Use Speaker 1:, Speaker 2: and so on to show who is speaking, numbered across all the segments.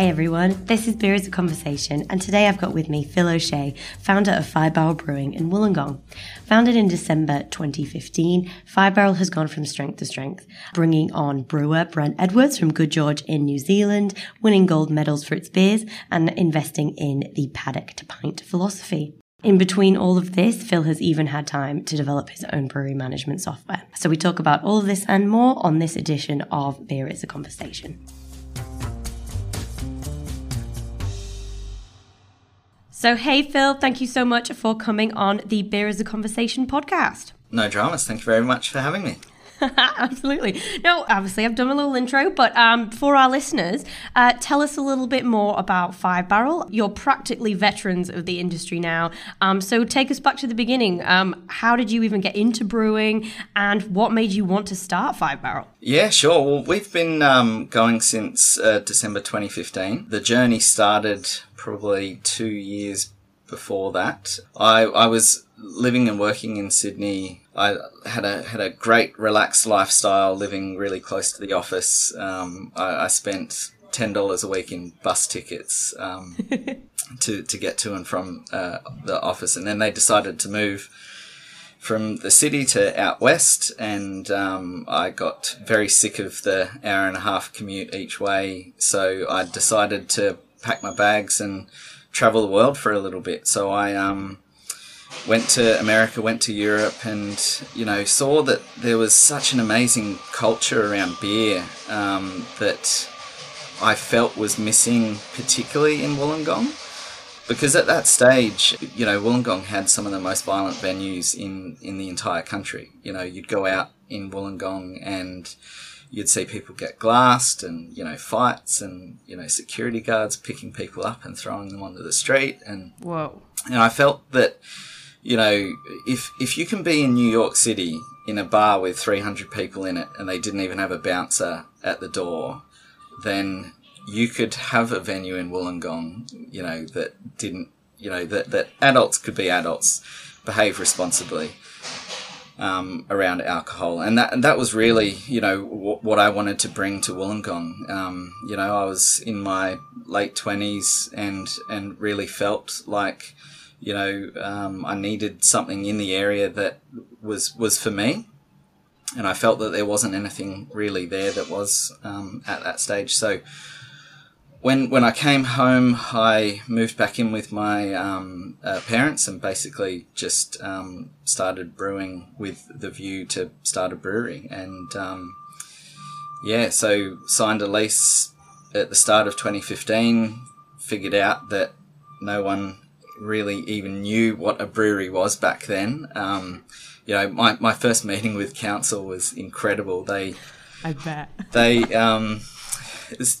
Speaker 1: Hey everyone, this is Beer is a Conversation, and today I've got with me Phil O'Shea, founder of Five Barrel Brewing in Wollongong. Founded in December 2015, Five Barrel has gone from strength to strength, bringing on brewer Brent Edwards from Good George in New Zealand, winning gold medals for its beers, and investing in the paddock to pint philosophy. In between all of this, Phil has even had time to develop his own brewery management software. So we talk about all of this and more on this edition of Beer is a Conversation. So, hey, Phil, thank you so much for coming on the Beer is a Conversation podcast.
Speaker 2: No dramas. Thank you very much for having me.
Speaker 1: Absolutely. No, obviously, I've done a little intro, but um, for our listeners, uh, tell us a little bit more about Five Barrel. You're practically veterans of the industry now. Um, so take us back to the beginning. Um, how did you even get into brewing, and what made you want to start Five Barrel?
Speaker 2: Yeah, sure. Well, we've been um, going since uh, December 2015. The journey started probably two years before that. I, I was living and working in Sydney. I had a had a great relaxed lifestyle, living really close to the office. Um, I, I, spent ten dollars a week in bus tickets um, to to get to and from uh, the office, and then they decided to move from the city to out west, and um, I got very sick of the hour and a half commute each way. So I decided to pack my bags and travel the world for a little bit. So I um, went to America, went to Europe, and you know saw that there was such an amazing culture around beer um, that I felt was missing, particularly in Wollongong. Because at that stage, you know, Wollongong had some of the most violent venues in, in the entire country. You know, you'd go out in Wollongong and you'd see people get glassed and you know fights and you know security guards picking people up and throwing them onto the street. And
Speaker 1: whoa.
Speaker 2: and I felt that you know if if you can be in New York City in a bar with 300 people in it and they didn't even have a bouncer at the door then you could have a venue in Wollongong you know that didn't you know that that adults could be adults behave responsibly um, around alcohol, and that and that was really you know w- what I wanted to bring to Wollongong. Um, you know, I was in my late twenties and and really felt like you know um, I needed something in the area that was was for me, and I felt that there wasn't anything really there that was um, at that stage. So when when I came home, I moved back in with my um, uh, parents and basically just um, started brewing with the view to start a brewery. And um, yeah, so signed a lease at the start of 2015. Figured out that no one really even knew what a brewery was back then. Um, you know, my, my first meeting with council was incredible. They,
Speaker 1: I bet
Speaker 2: they um,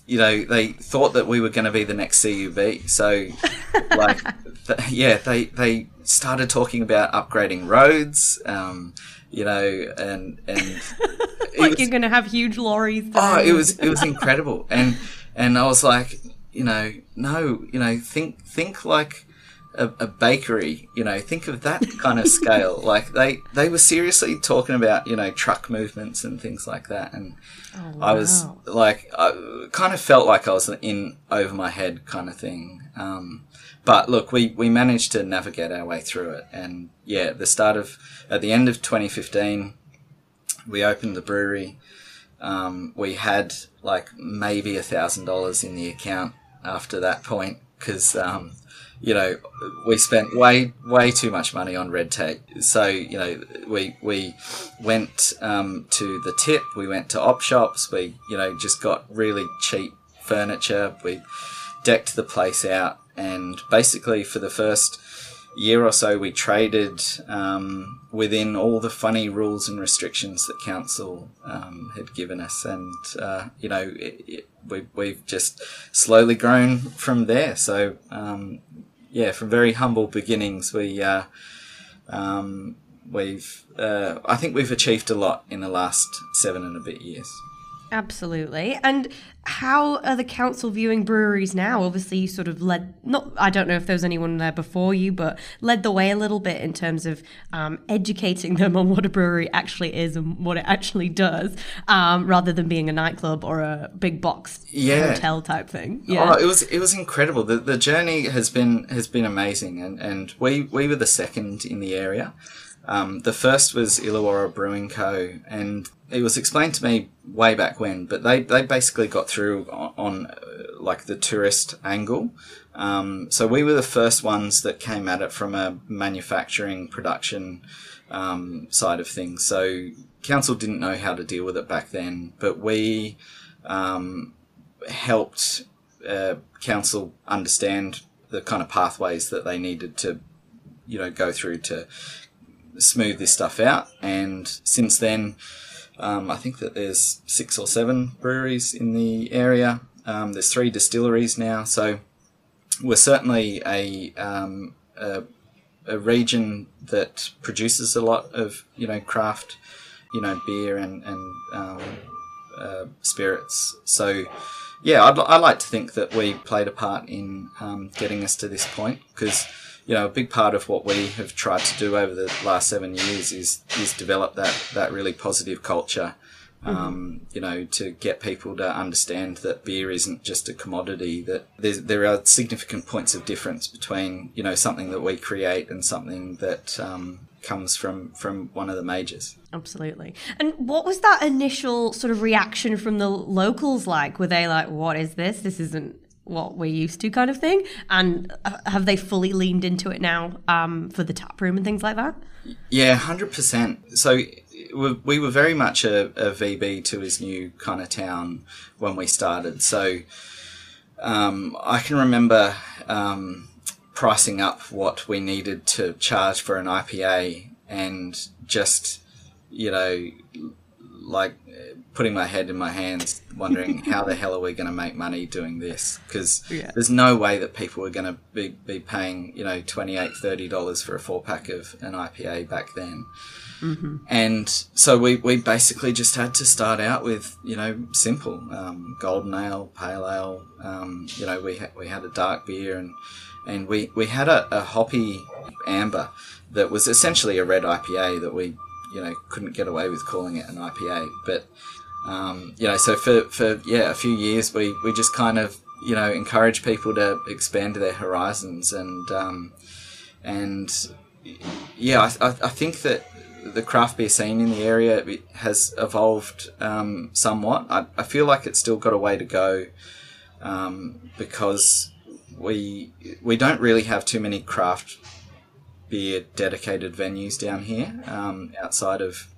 Speaker 2: you know, they thought that we were going to be the next CUB. So, like, th- yeah, they they started talking about upgrading roads. Um, you know, and and
Speaker 1: like was, you're going to have huge lorries.
Speaker 2: Oh, it was it was incredible, and and I was like, you know, no, you know, think think like a, a, bakery, you know, think of that kind of scale. Like they, they were seriously talking about, you know, truck movements and things like that. And oh, wow. I was like, I kind of felt like I was in over my head kind of thing. Um, but look, we, we managed to navigate our way through it. And yeah, the start of, at the end of 2015, we opened the brewery. Um, we had like maybe a thousand dollars in the account after that point because, um, you know, we spent way way too much money on red tape. So you know, we we went um, to the tip. We went to op shops. We you know just got really cheap furniture. We decked the place out, and basically for the first year or so, we traded um, within all the funny rules and restrictions that council um, had given us, and uh, you know, it, it, we, we've just slowly grown from there. So um, yeah, from very humble beginnings, we uh, um, we've uh, I think we've achieved a lot in the last seven and a bit years.
Speaker 1: Absolutely. And how are the council viewing breweries now? Obviously, you sort of led, not, I don't know if there was anyone there before you, but led the way a little bit in terms of um, educating them on what a brewery actually is and what it actually does, um, rather than being a nightclub or a big box
Speaker 2: Yeah.
Speaker 1: hotel type thing. Yeah.
Speaker 2: Oh, it was it was incredible. The the journey has been has been amazing, and, and we we were the second in the area. Um, the first was Illawarra Brewing Co. and it was explained to me way back when, but they, they basically got through on, on uh, like the tourist angle. Um, so we were the first ones that came at it from a manufacturing production um, side of things. So council didn't know how to deal with it back then, but we um, helped uh, council understand the kind of pathways that they needed to, you know, go through to smooth this stuff out. And since then, um, I think that there's six or seven breweries in the area. Um, there's three distilleries now, so we're certainly a, um, a a region that produces a lot of you know craft, you know beer and and um, uh, spirits. So yeah, I'd, I like to think that we played a part in um, getting us to this point because you know a big part of what we have tried to do over the last seven years is is develop that that really positive culture. Um, you know, to get people to understand that beer isn't just a commodity, that there are significant points of difference between, you know, something that we create and something that um, comes from, from one of the majors.
Speaker 1: Absolutely. And what was that initial sort of reaction from the locals like? Were they like, what is this? This isn't what we're used to, kind of thing? And have they fully leaned into it now um, for the tap room and things like that?
Speaker 2: Yeah, hundred percent. So we we were very much a, a VB Tooheys New kind of town when we started. So um, I can remember um, pricing up what we needed to charge for an IPA, and just you know, like putting my head in my hands, wondering how the hell are we going to make money doing this? Because
Speaker 1: Yeah.
Speaker 2: there's no way that people are going to be, be paying, you know, $28, $30 for a four pack of an IPA back then. And so we, we basically just had to start out with, you know, simple um, golden ale, pale ale. Um, you know, we, ha- we had a dark beer and, and we, we had a, a hoppy amber that was essentially a red IPA that we, you know, couldn't get away with calling it an IPA. But, um, you know, so for, for, yeah, a few years we, we just kind of, you know, encourage people to expand their horizons and, um, and yeah, I, I think that the craft beer scene in the area has evolved um, somewhat. I, I feel like it's still got a way to go um, because we we don't really have too many craft beer dedicated venues down here um, outside of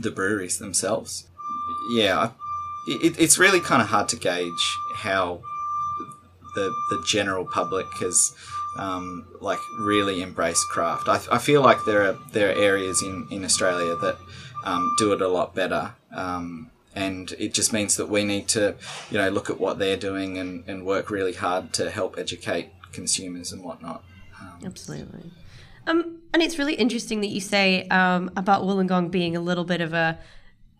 Speaker 2: the breweries themselves. Yeah, it, it's really kind of hard to gauge how the the general public has um, like really embraced craft. I, I feel like there are there are areas in in Australia that um, do it a lot better. Um, and it just means that we need to, you know, look at what they're doing and, and work really hard to help educate consumers and whatnot.
Speaker 1: Absolutely. Um, and it's really interesting that you say um, about Wollongong being a little bit of a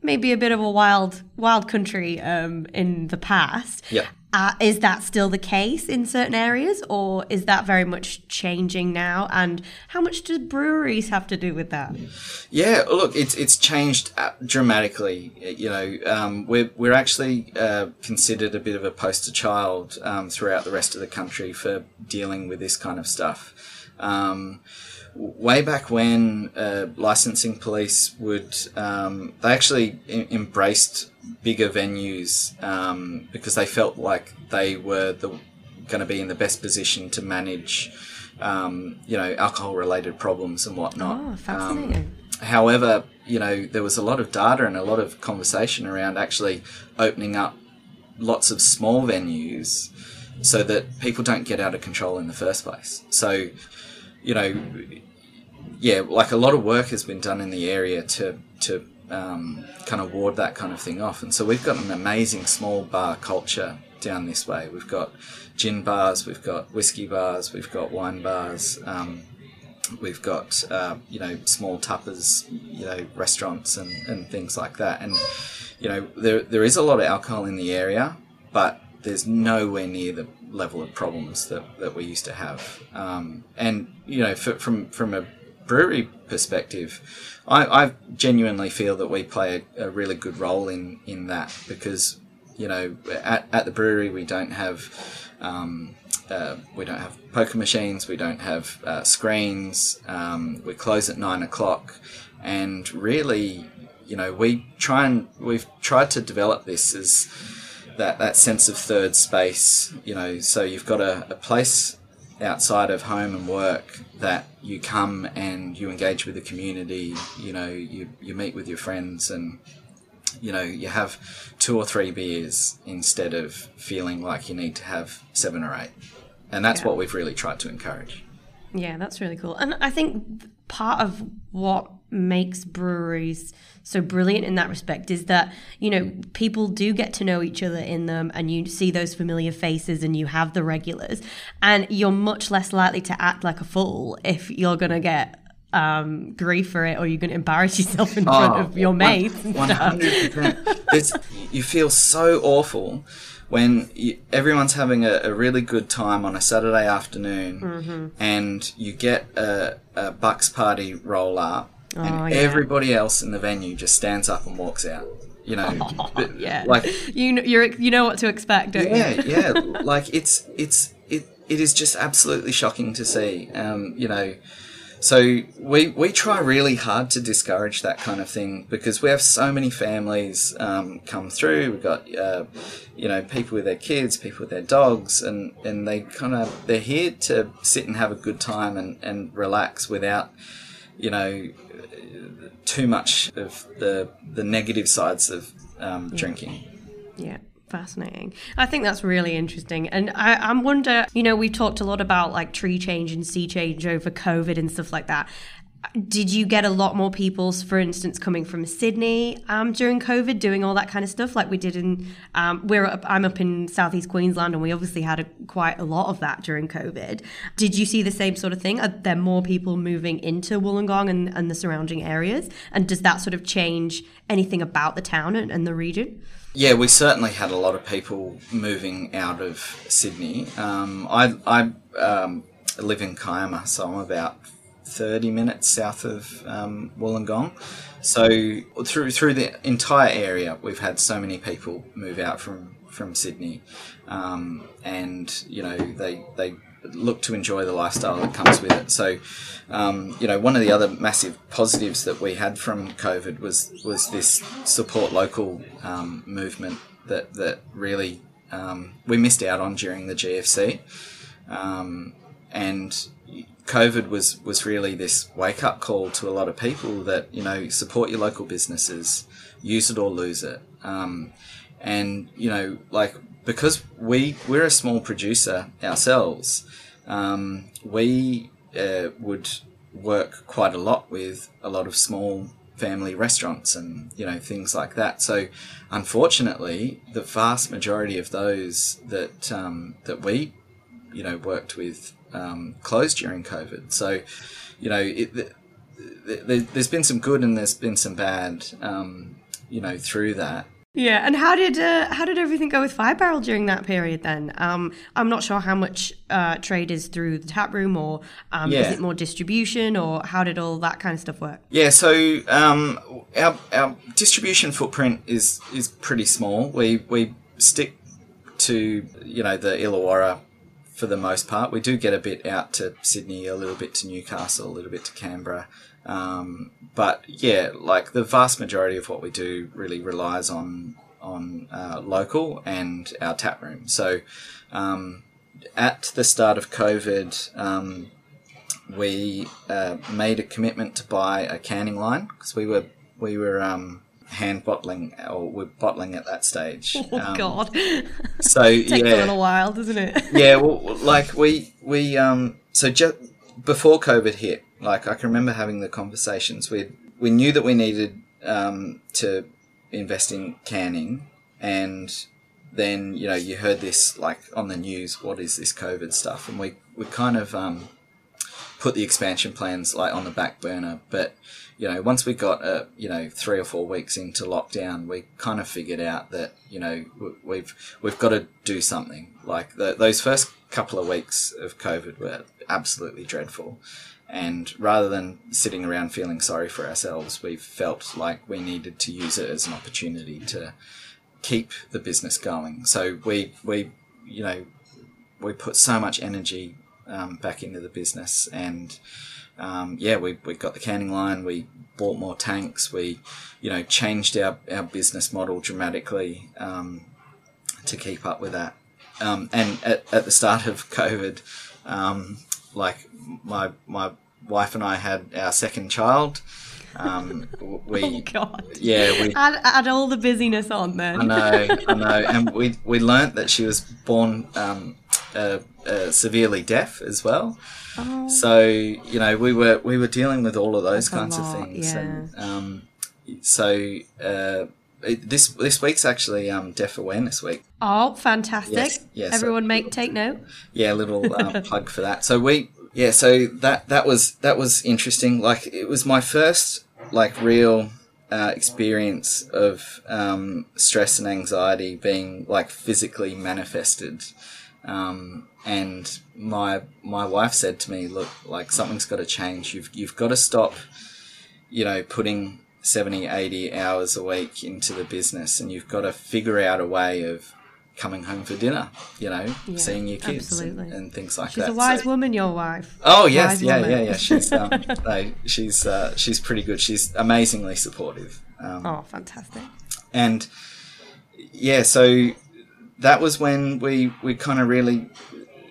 Speaker 1: maybe a bit of a wild wild country um, in the past.
Speaker 2: Yeah.
Speaker 1: Uh, is that still the case in certain areas, or is that very much changing now? And how much do breweries have to do with that?
Speaker 2: Yeah, look, it's it's changed uh, dramatically. You know, um, we're we're actually uh, considered a bit of a poster child um, throughout the rest of the country for dealing with this kind of stuff. Um, way back when uh, licensing police would, um, they actually em- embraced bigger venues um, because they felt like they were the going to be in the best position to manage, um, you know, alcohol-related problems and whatnot.
Speaker 1: Oh, fascinating.
Speaker 2: However, you know, there was a lot of data and a lot of conversation around actually opening up lots of small venues so that people don't get out of control in the first place. So, you know, yeah, like a lot of work has been done in the area to to um, kind of ward that kind of thing off. And so we've got an amazing small bar culture down this way. We've got gin bars, we've got whiskey bars, we've got wine bars. Um, we've got uh, you know small tappers, you know restaurants and, and things like that. And you know there there is a lot of alcohol in the area, but there's nowhere near the level of problems that, that we used to have. Um, and you know for, from from a brewery perspective, I, I genuinely feel that we play a, a really good role in in that because you know at, at the brewery we don't have um, uh, we don't have poker machines, we don't have uh, screens, um, we close at nine o'clock, and really, you know, we try and we've tried to develop this as that that sense of third space. You know, so you've got a, a place outside of home and work that you come and you engage with the community. You know, you you meet with your friends and you know, you have two or three beers instead of feeling like you need to have seven or eight. And that's
Speaker 1: Yeah.
Speaker 2: what we've really tried to encourage.
Speaker 1: Yeah, that's really cool. And I think part of what makes breweries so brilliant in that respect is that, you know, people do get to know each other in them and you see those familiar faces and you have the regulars and you're much less likely to act like a fool if you're going to get um, grief for it or you're going to embarrass yourself in front of your mates and
Speaker 2: One
Speaker 1: stuff.
Speaker 2: hundred percent. You feel so awful when you, everyone's having a, a really good time on a Saturday afternoon,
Speaker 1: Mm-hmm.
Speaker 2: and you get a, a Bucks party roll up, and
Speaker 1: Oh, yeah.
Speaker 2: everybody else in the venue just stands up and walks out. You know, th-
Speaker 1: Yeah,
Speaker 2: like
Speaker 1: you you're you know what to expect, don't you?
Speaker 2: yeah, yeah. Like it's it's it it is just absolutely shocking to see. Um, you know, so we we try really hard to discourage that kind of thing because we have so many families um, come through. We've got uh, you know people with their kids, people with their dogs, and and they kind of they're here to sit and have a good time and and relax without you know too much of the the negative sides of um, drinking.
Speaker 1: Yeah, fascinating. I think that's really interesting. And I, I wonder, you know, we've talked a lot about like tree change and sea change over COVID and stuff like that. Did you get a lot more people, for instance, coming from Sydney um, during COVID, doing all that kind of stuff, like we did in? Um, we're up, I'm up in southeast Queensland, and we obviously had a, quite a lot of that during COVID. Did you see the same sort of thing? Are there more people moving into Wollongong and, and the surrounding areas? And does that sort of change anything about the town and, and the region?
Speaker 2: Yeah, we certainly had a lot of people moving out of Sydney. Um, I, I um, live in Kiama, so I'm about 30 minutes south of um, Wollongong. So through through the entire area, we've had so many people move out from from Sydney, um, and you know they they look to enjoy the lifestyle that comes with it. So, um, you know, one of the other massive positives that we had from COVID was was this support local um, movement that that really um, we missed out on during the GFC, um, and COVID was was really this wake up call to a lot of people that you know support your local businesses, use it or lose it, um, and you know like because we we're a small producer ourselves, um, we uh, would work quite a lot with a lot of small family restaurants and you know things like that. So unfortunately, the vast majority of those that um, that we you know worked with um, closed during COVID. So you know it, th- th- there's been some good and there's been some bad um, you know through that.
Speaker 1: Yeah, and how did uh, how did everything go with Five Barrel during that period? Then um, I'm not sure how much uh, trade is through the tap room, or um, is it more distribution, or how did all that kind of stuff work?
Speaker 2: Yeah, so um, our, our distribution footprint is is pretty small. We we stick to you know the Illawarra for the most part. We do get a bit out to Sydney, a little bit to Newcastle, a little bit to Canberra. Um, but yeah, like the vast majority of what we do really relies on on uh, local and our tap room. So um, at the start of COVID, um, we uh, made a commitment to buy a canning line because we were we were um, hand bottling or we're bottling at that stage.
Speaker 1: Oh
Speaker 2: Um,
Speaker 1: God,
Speaker 2: So yeah,
Speaker 1: takes a little while, doesn't it?
Speaker 2: yeah. Well, like we we um so just before COVID hit, like I can remember having the conversations. We we knew that we needed um to invest in canning, and then you know you heard this like on the news. What is this COVID stuff? And we we kind of um, put the expansion plans like on the back burner. But you know, once we got uh, you know three or four weeks into lockdown, we kind of figured out that you know we've we've got to do something. Like the, those first couple of weeks of COVID were absolutely dreadful. And rather than sitting around feeling sorry for ourselves, we felt like we needed to use it as an opportunity to keep the business going. So we we you know we put so much energy um, back into the business, and um, yeah, we we got the canning line. We bought more tanks. We you know changed our our business model dramatically um, to keep up with that. Um, and at, at the start of COVID, um, like my my wife and I had our second child. Um, we,
Speaker 1: Oh God.
Speaker 2: yeah, we
Speaker 1: Add, add all the busyness on then.
Speaker 2: I know, I know, and we we learnt that she was born um, uh, uh, severely deaf as well. Oh. So you know, we were we were dealing with all of those
Speaker 1: That's
Speaker 2: kinds of
Speaker 1: lot,
Speaker 2: things,
Speaker 1: yeah.
Speaker 2: and um, so uh, this this week's actually um, Deaf Awareness Week.
Speaker 1: Oh, fantastic!
Speaker 2: Yes, yes.
Speaker 1: Everyone, make take note.
Speaker 2: Yeah, a little um, plug for that. So we, yeah, so that that was that was interesting. Like it was my first like real uh, experience of um, stress and anxiety being like physically manifested. Um, and my my wife said to me, "Look, like something's got to change. You've you've got to stop, you know, putting 70, 80 hours a week into the business, and you've got to figure out a way of." Coming home for dinner, you know,
Speaker 1: Yeah,
Speaker 2: seeing your kids and,
Speaker 1: absolutely.
Speaker 2: and things like
Speaker 1: She's
Speaker 2: that.
Speaker 1: a wise
Speaker 2: So-
Speaker 1: woman, your wife.
Speaker 2: Oh yes,
Speaker 1: Wise
Speaker 2: yeah,
Speaker 1: woman.
Speaker 2: yeah, yeah. She's um, no, she's uh, she's pretty good. She's amazingly supportive. Um,
Speaker 1: Oh, fantastic!
Speaker 2: and yeah, so that was when we we kind of really,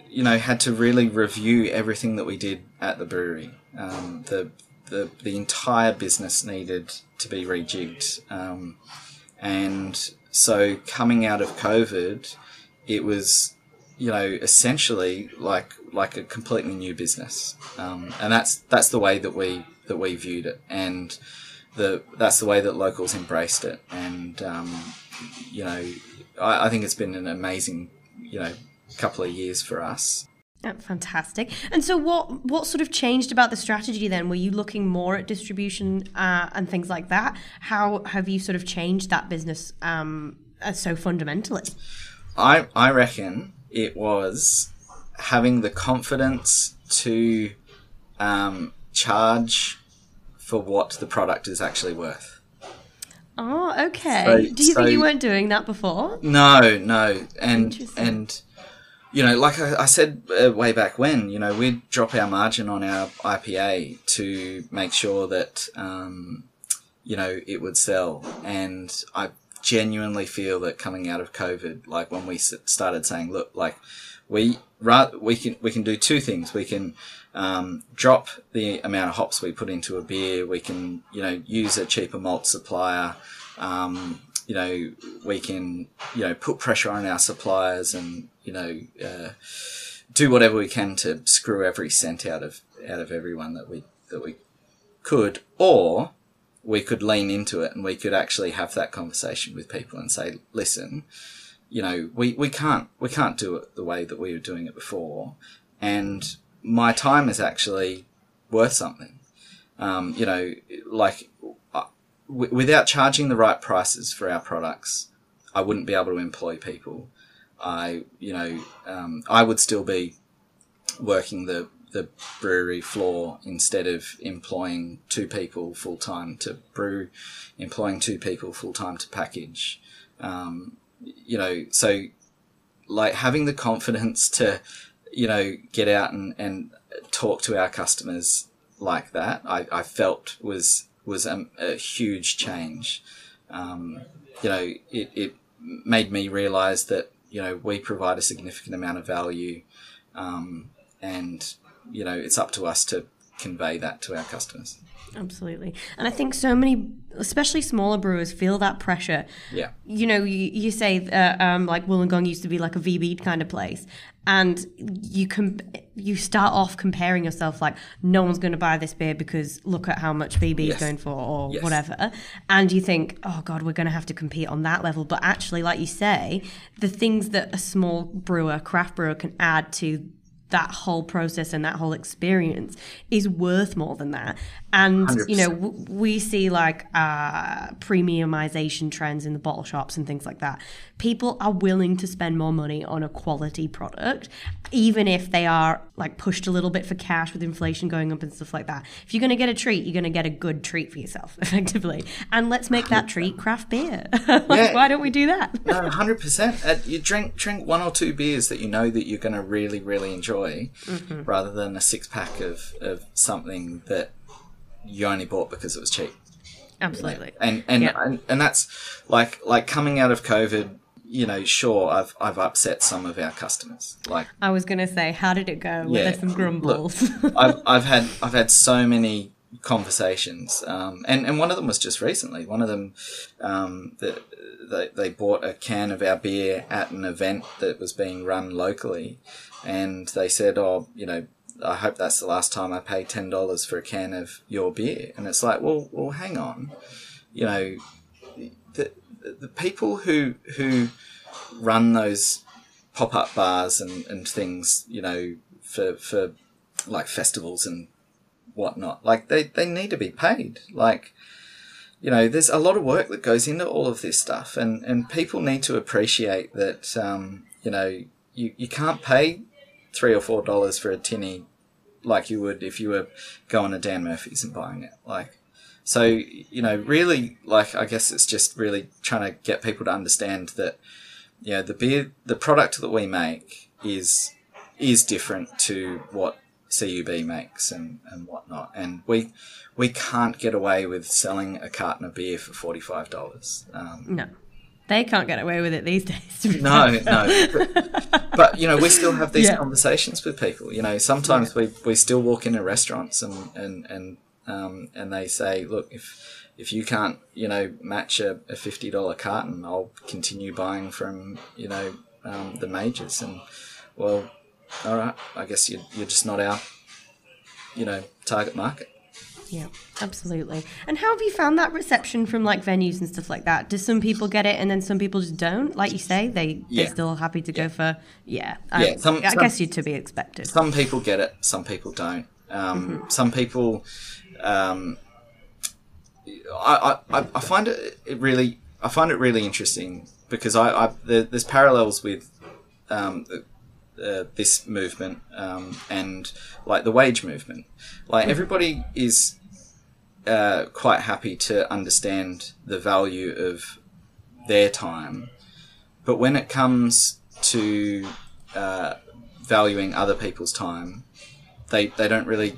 Speaker 2: you know, had to really review everything that we did at the brewery. Um, the the the entire business needed to be rejigged, um, and so coming out of COVID, it was you know essentially like like a completely new business, um, and that's that's the way that we that we viewed it, and the that's the way that locals embraced it, and um, you know I, I think it's been an amazing you know couple of years for us.
Speaker 1: Fantastic. And so, what what sort of changed about the strategy then? Were you looking more at distribution uh, and things like that? How have you sort of changed that business um, uh, so fundamentally?
Speaker 2: I I reckon it was having the confidence to um, charge for what the product is actually worth.
Speaker 1: Oh, okay.
Speaker 2: So-
Speaker 1: Do you think you weren't doing that before?
Speaker 2: No, no, and
Speaker 1: Interesting.
Speaker 2: and you know, like I, I said uh, way back when, you know, we'd drop our margin on our IPA to make sure that um, you know it would sell, and I genuinely feel that coming out of COVID, like when we started saying, look, like we we can we can do two things. We can um, drop the amount of hops we put into a beer. We can you know use a cheaper malt supplier. Um, you know we can you know put pressure on our suppliers and you know uh, do whatever we can to screw every cent out of out of everyone that we that we could, or we could lean into it and we could actually have that conversation with people and say, listen, you know, we, we can't we can't do it the way that we were doing it before, and my time is actually worth something. Um, you know, like uh, without charging the right prices for our products, I wouldn't be able to employ people. I, you know, um, I would still be working the the brewery floor instead of employing two people full time to brew, employing two people full time to package. Um, you know, so like having the confidence to, you know, get out and, and talk to our customers like that, I, I felt was was a, a huge change. Um, you know, it, it made me realize that you know we provide a significant amount of value, um, and you know it's up to us to convey that to our customers.
Speaker 1: Absolutely. And I think so many, especially smaller brewers, feel that pressure.
Speaker 2: Yeah.
Speaker 1: You know, you, you say uh, um, like Wollongong used to be like a VB kind of place. And you com- you start off comparing yourself like no one's going to buy this beer because look at how much VB
Speaker 2: Yes.
Speaker 1: is going for or
Speaker 2: Yes.
Speaker 1: whatever, and you think oh god we're going to have to compete on that level. But actually, like you say, the things that a small brewer, craft brewer, can add to that whole process and that whole experience is worth more than that. And you know, w- we see like uh, premiumization trends in the bottle shops and things like that. People are willing to spend more money on a quality product, even if they are like pushed a little bit for cash with inflation going up and stuff like that. If you're going to get a treat, you're going to get a good treat for yourself, effectively. And let's make that treat craft beer. Like,
Speaker 2: Yeah.
Speaker 1: Why don't we do that?
Speaker 2: No, hundred percent. You drink drink one or two beers that you know that you're going to really really enjoy,
Speaker 1: Mm-hmm.
Speaker 2: rather than a six pack of of something that you only bought because it was cheap.
Speaker 1: Absolutely.
Speaker 2: And and,
Speaker 1: Yeah.
Speaker 2: and and that's like like coming out of COVID. You know, sure, I've I've upset some of our customers. Like
Speaker 1: I was going to say, how did it go? Were there some grumbles?
Speaker 2: I've I've had I've had so many conversations, um, and and one of them was just recently. One of them, um, that they they bought a can of our beer at an event that was being run locally, and they said, "Oh, you know." I hope that's the last time I pay ten dollars for a can of your beer, and it's like, well, well, hang on, you know, the the people who who run those pop up bars and, and things, you know, for for like festivals and whatnot. Like they, they need to be paid. Like you know, there's a lot of work that goes into all of this stuff, and and people need to appreciate that. Um, you know, you you can't pay three or four dollars for a tinny like you would if you were going to Dan Murphy's and buying it. Like. So, you know, really, like, I guess it's just really trying to get people to understand that, you know, the beer, the product that we make is, is different to what CUB makes and, and whatnot. And we, we can't get away with selling a carton of beer for $45. Um,
Speaker 1: no. They can't get away with it these days.
Speaker 2: no, no. But, but, you know, we still have these
Speaker 1: Yeah.
Speaker 2: conversations with people. You know, sometimes we, we still walk into restaurants and, and, and, um, and they say, look, if, if you can't, you know, match a, a $50 carton, I'll continue buying from, you know, um, the majors. And, well, all right, I guess you're, you're just not our, you know, target market.
Speaker 1: Yeah, absolutely. And how have you found that reception from like venues and stuff like that? Do some people get it and then some people just don't? Like you say, they
Speaker 2: Yeah.
Speaker 1: they're still happy to go for yeah. I,
Speaker 2: Yeah, some-
Speaker 1: I
Speaker 2: some-
Speaker 1: guess you to be expected.
Speaker 2: some people get it, some people don't. Um, Some people, um, I, I, I find it, really, I find it really interesting because I, I there, there's parallels with um, uh, this movement um, and like the wage movement. Like everybody is uh, quite happy to understand the value of their time, but when it comes to uh, valuing other people's time, they they don't really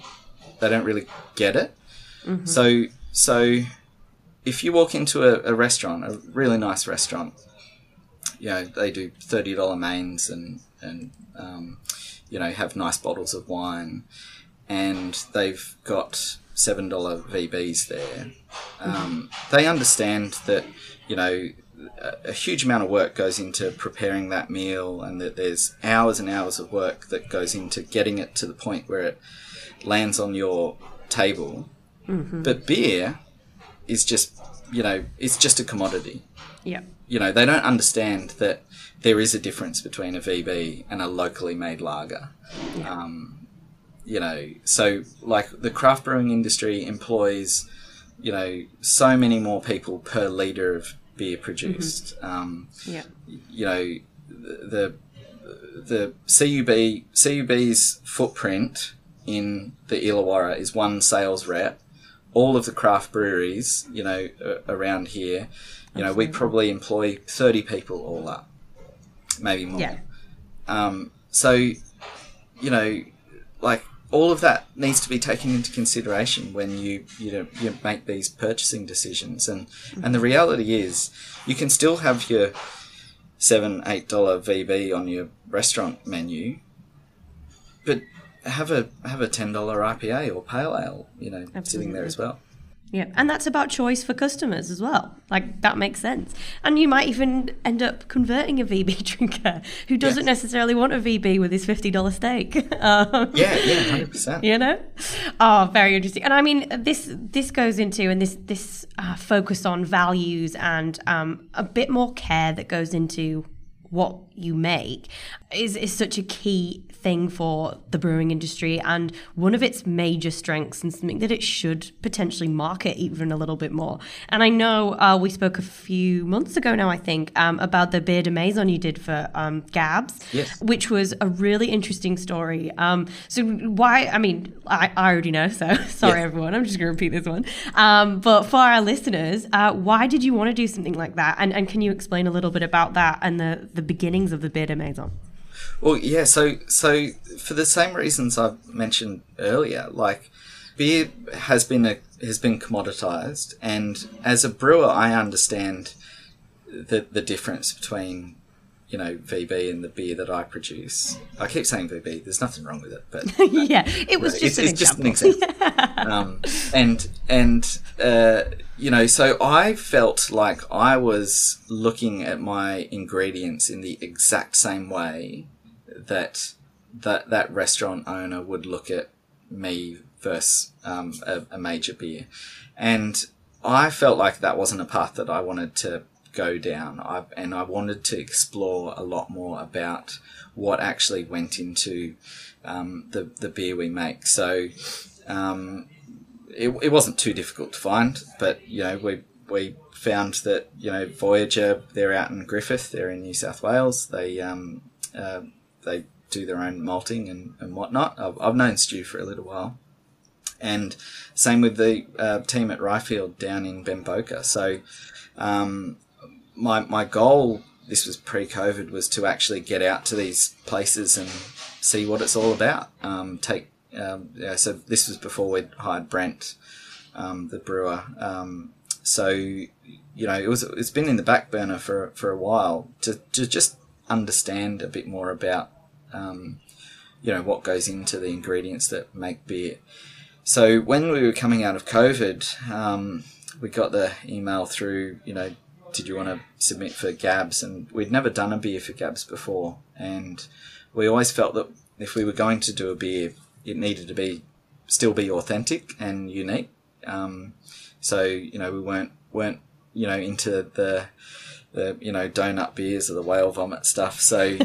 Speaker 2: they don't really get it. So so if you walk into a, a restaurant, a really nice restaurant, you know they do thirty dollar mains and and um, you know have nice bottles of wine, and they've got seven dollar VBs there. Um, they understand that you know a, a huge amount of work goes into preparing that meal, and that there's hours and hours of work that goes into getting it to the point where it lands on your table. But beer is just you know it's just a commodity
Speaker 1: Yeah.
Speaker 2: you know, they don't understand that there is a difference between a VB and a locally made lager. Um, you know, so like the craft brewing industry employs, you know, so many more people per liter of beer produced. Um,
Speaker 1: Yeah.
Speaker 2: you know, the the CUB CUB's footprint in the Illawarra is one sales rep. All of the craft breweries, you know, around here, you know, we probably employ thirty people all up, maybe more.
Speaker 1: Yeah.
Speaker 2: Um, so, you know, like all of that needs to be taken into consideration when you you know you make these purchasing decisions, and and the reality is, you can still have your seven eight dollar VB on your restaurant menu, but have a have a ten dollar IPA or pale ale, you know, sitting there as well.
Speaker 1: Yeah, and that's about choice for customers as well. Like that makes sense. And you might even end up converting a VB drinker who doesn't
Speaker 2: Yes.
Speaker 1: necessarily want a VB with his fifty dollar steak. um,
Speaker 2: Yeah, yeah, hundred percent.
Speaker 1: you know oh very interesting and i mean this this goes into and this this uh, focus on values and um, a bit more care that goes into what you make is is such a key thing for the brewing industry and one of its major strengths and something that it should potentially market even a little bit more. And I know uh, we spoke a few months ago now, I think, um, about the beer de maison you did for um, Gabs,
Speaker 2: Yes.
Speaker 1: which was a really interesting story. Um, so why? I mean, I, I already know. So sorry,
Speaker 2: Yeah.
Speaker 1: everyone. I'm just going to repeat this one. Um, but for our listeners, uh, why did you want to do something like that? And, and can you explain a little bit about that and the the beginnings of the beer de maison?
Speaker 2: Well, yeah. So, so for the same reasons I've mentioned earlier, like beer has been a has been commoditized, and as a brewer, I understand the the difference between you know VB and the beer that I produce. I keep saying VB. There's nothing wrong with it, but
Speaker 1: yeah, it was just
Speaker 2: it's,
Speaker 1: an
Speaker 2: it's just an
Speaker 1: example.
Speaker 2: example. um, and and uh, you know, so I felt like I was looking at my ingredients in the exact same way that that that restaurant owner would look at me versus um, a, a major beer, and I felt like that wasn't a path that I wanted to go down. I, and I wanted to explore a lot more about what actually went into um, the the beer we make. So um, it, it wasn't too difficult to find, but you know we we found that you know Voyager they're out in Griffith, they're in New South Wales. They um, uh, they do their own malting and, and whatnot. I've, I've known Stu for a little while, and same with the uh, team at Ryefield down in Bemboka. So um, my my goal this was pre-COVID was to actually get out to these places and see what it's all about. Um, take um, yeah, so this was before we'd hired Brent, um, the brewer. Um, so you know it was it's been in the back burner for for a while to to just understand a bit more about um, you know what goes into the ingredients that make beer. So when we were coming out of COVID, um, we got the email through, you know, did you want to submit for Gabs? And we'd never done a beer for Gabs before, and we always felt that if we were going to do a beer, it needed to be still be authentic and unique. Um, so you know, we weren't weren't you know into the the you know donut beers or the whale vomit stuff. So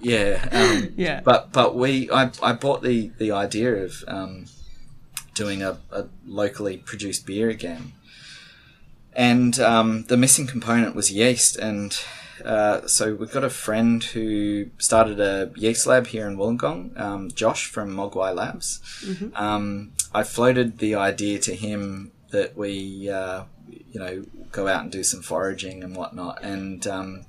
Speaker 2: yeah, um,
Speaker 1: Yeah.
Speaker 2: But but we I, I bought the the idea of um, doing a, a locally produced beer again, and um, the missing component was yeast. And uh, so we've got a friend who started a yeast lab here in Wollongong, um, Josh from Mogwai Labs. Um, I floated the idea to him that we, uh, you know, go out and do some foraging and whatnot. And um,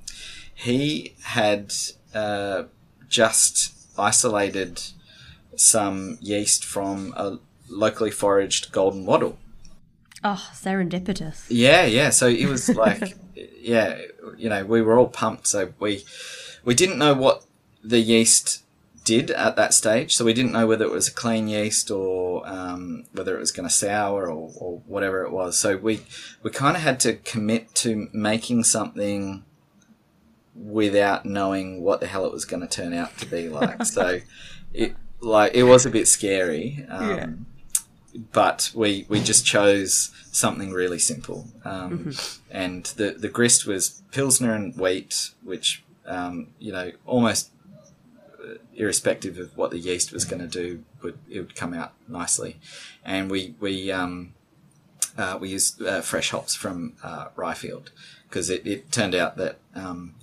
Speaker 2: he had uh, just isolated some yeast from a locally foraged golden wattle.
Speaker 1: Oh, serendipitous.
Speaker 2: Yeah, yeah. So it was like, yeah, you know, we were all pumped. So we we didn't know what the yeast did at that stage. So we didn't know whether it was a clean yeast or um, whether it was going to sour or, or whatever it was. So we we kind of had to commit to making something without knowing what the hell it was going to turn out to be like. so it like it was a bit scary. Um,
Speaker 1: Yeah.
Speaker 2: But we, we just chose something really simple, um, and the the grist was pilsner and wheat, which um, you know almost irrespective of what the yeast was going to do, would it would come out nicely, and we we um, uh, we used uh, fresh hops from uh, Ryefield because it, it turned out that um,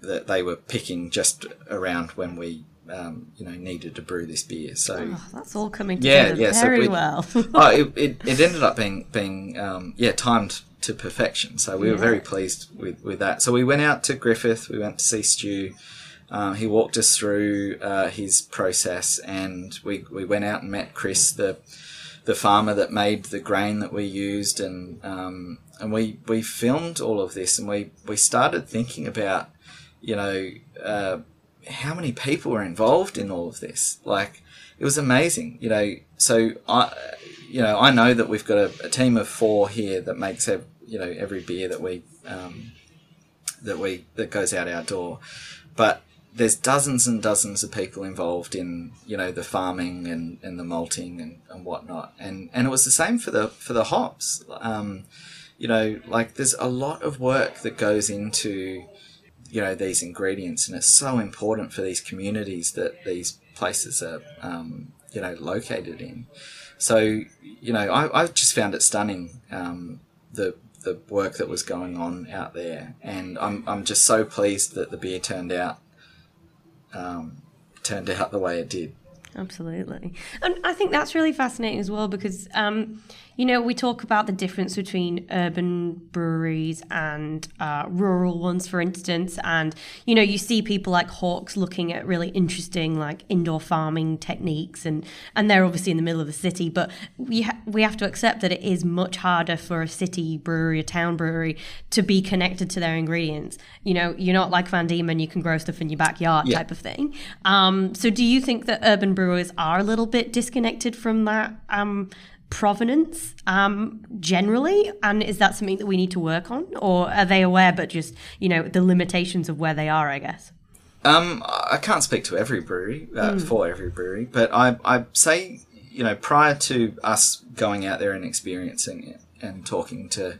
Speaker 2: that they were picking just around when we um, you know needed to brew this beer. So
Speaker 1: Oh, that's all coming together
Speaker 2: yeah, so
Speaker 1: very
Speaker 2: we-
Speaker 1: well.
Speaker 2: oh, it, it, it ended up being being um, yeah timed to perfection. So we were very pleased with, with that. So we went out to Griffith. We went to see Stu. Um, he walked us through uh, his process, and we, we went out and met Chris, the the farmer that made the grain that we used, and um, and we we filmed all of this, and we we started thinking about you know uh, how many people were involved in all of this, like it was amazing. You know, so I, you know, I know that we've got a, a team of four here that makes ev- you know every beer that we um, that we that goes out our door, but there's dozens and dozens of people involved in you know the farming and, and the malting and, and whatnot. And and it was the same for the for the hops. Um, you know like there's a lot of work that goes into you know these ingredients and it's so important for these communities that these places are um, you know located in. So you know I, I just found it stunning um, the the work that was going on out there. And I'm, I'm just so pleased that the beer turned out um, turned out the way it did.
Speaker 1: Absolutely. And I think that's really fascinating as well because, um, you know, we talk about the difference between urban breweries and uh, rural ones, for instance. And, you know, you see people like Hawke's looking at really interesting, like indoor farming techniques, and, and they're obviously in the middle of the city. But we, ha- we have to accept that it is much harder for a city brewery, a town brewery, to be connected to their ingredients. You know, you're not like Van Dieman, you can grow stuff in your backyard
Speaker 2: Yeah.
Speaker 1: type of thing. Um, so do you think that urban brewers are a little bit disconnected from that um, provenance um, generally? And is that something that we need to work on? Or are they aware but just, you know, the limitations of where they are, I guess?
Speaker 2: Um, I can't speak to every brewery uh, for every brewery, but I I say you know prior to us going out there and experiencing it and talking to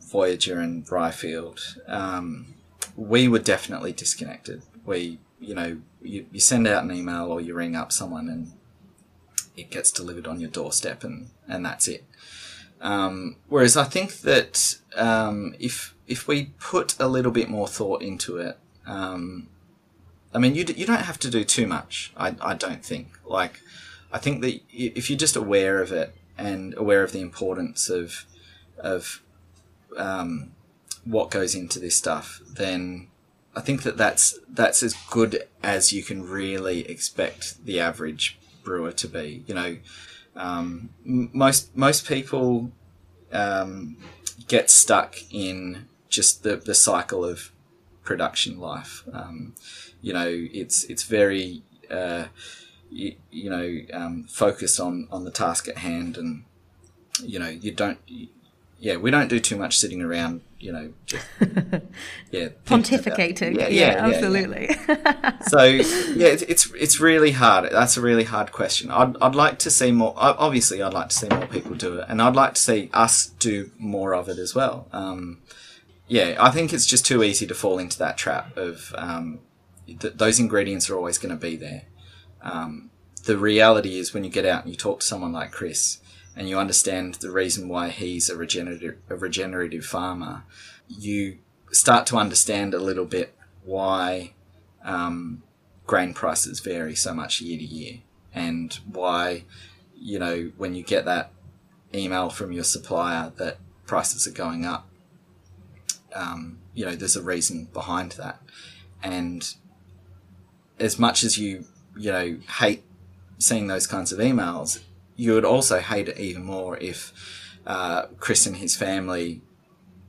Speaker 2: Voyager and Ryefield, um, we were definitely disconnected. We you know you, you send out an email or you ring up someone and it gets delivered on your doorstep and and that's it. Um, whereas I think that um, if if we put a little bit more thought into it, um, I mean, you, d- you don't have to do too much. I, I don't think. Like, I think that if you're just aware of it and aware of the importance of of um, what goes into this stuff, then I think that that's that's as good as you can really expect the average brewer to be. You know, um, most most people um, get stuck in just the, the cycle of production life. Um, you know, it's it's very uh, you, you know um, focused on on the task at hand, and you know you don't. Yeah, we don't do too much sitting around. You know, just yeah,
Speaker 1: Pontificating.
Speaker 2: Yeah,
Speaker 1: Yeah,
Speaker 2: yeah, yeah, yeah.
Speaker 1: absolutely.
Speaker 2: So yeah, it's, it's it's really hard. That's a really hard question. I'd I'd like to see more. Obviously, I'd like to see more people do it, and I'd like to see us do more of it as well. Um, yeah, I think it's just too easy to fall into that trap of um, th- those ingredients are always going to be there. Um, the reality is when you get out and you talk to someone like Chris and you understand the reason why he's a regenerative a regenerative farmer, you start to understand a little bit why um, grain prices vary so much year to year and why you know when you get that email from your supplier that prices are going up um, you know there's a reason behind that. And as much as you you know hate seeing those kinds of emails you would also hate it even more if uh, chris and his family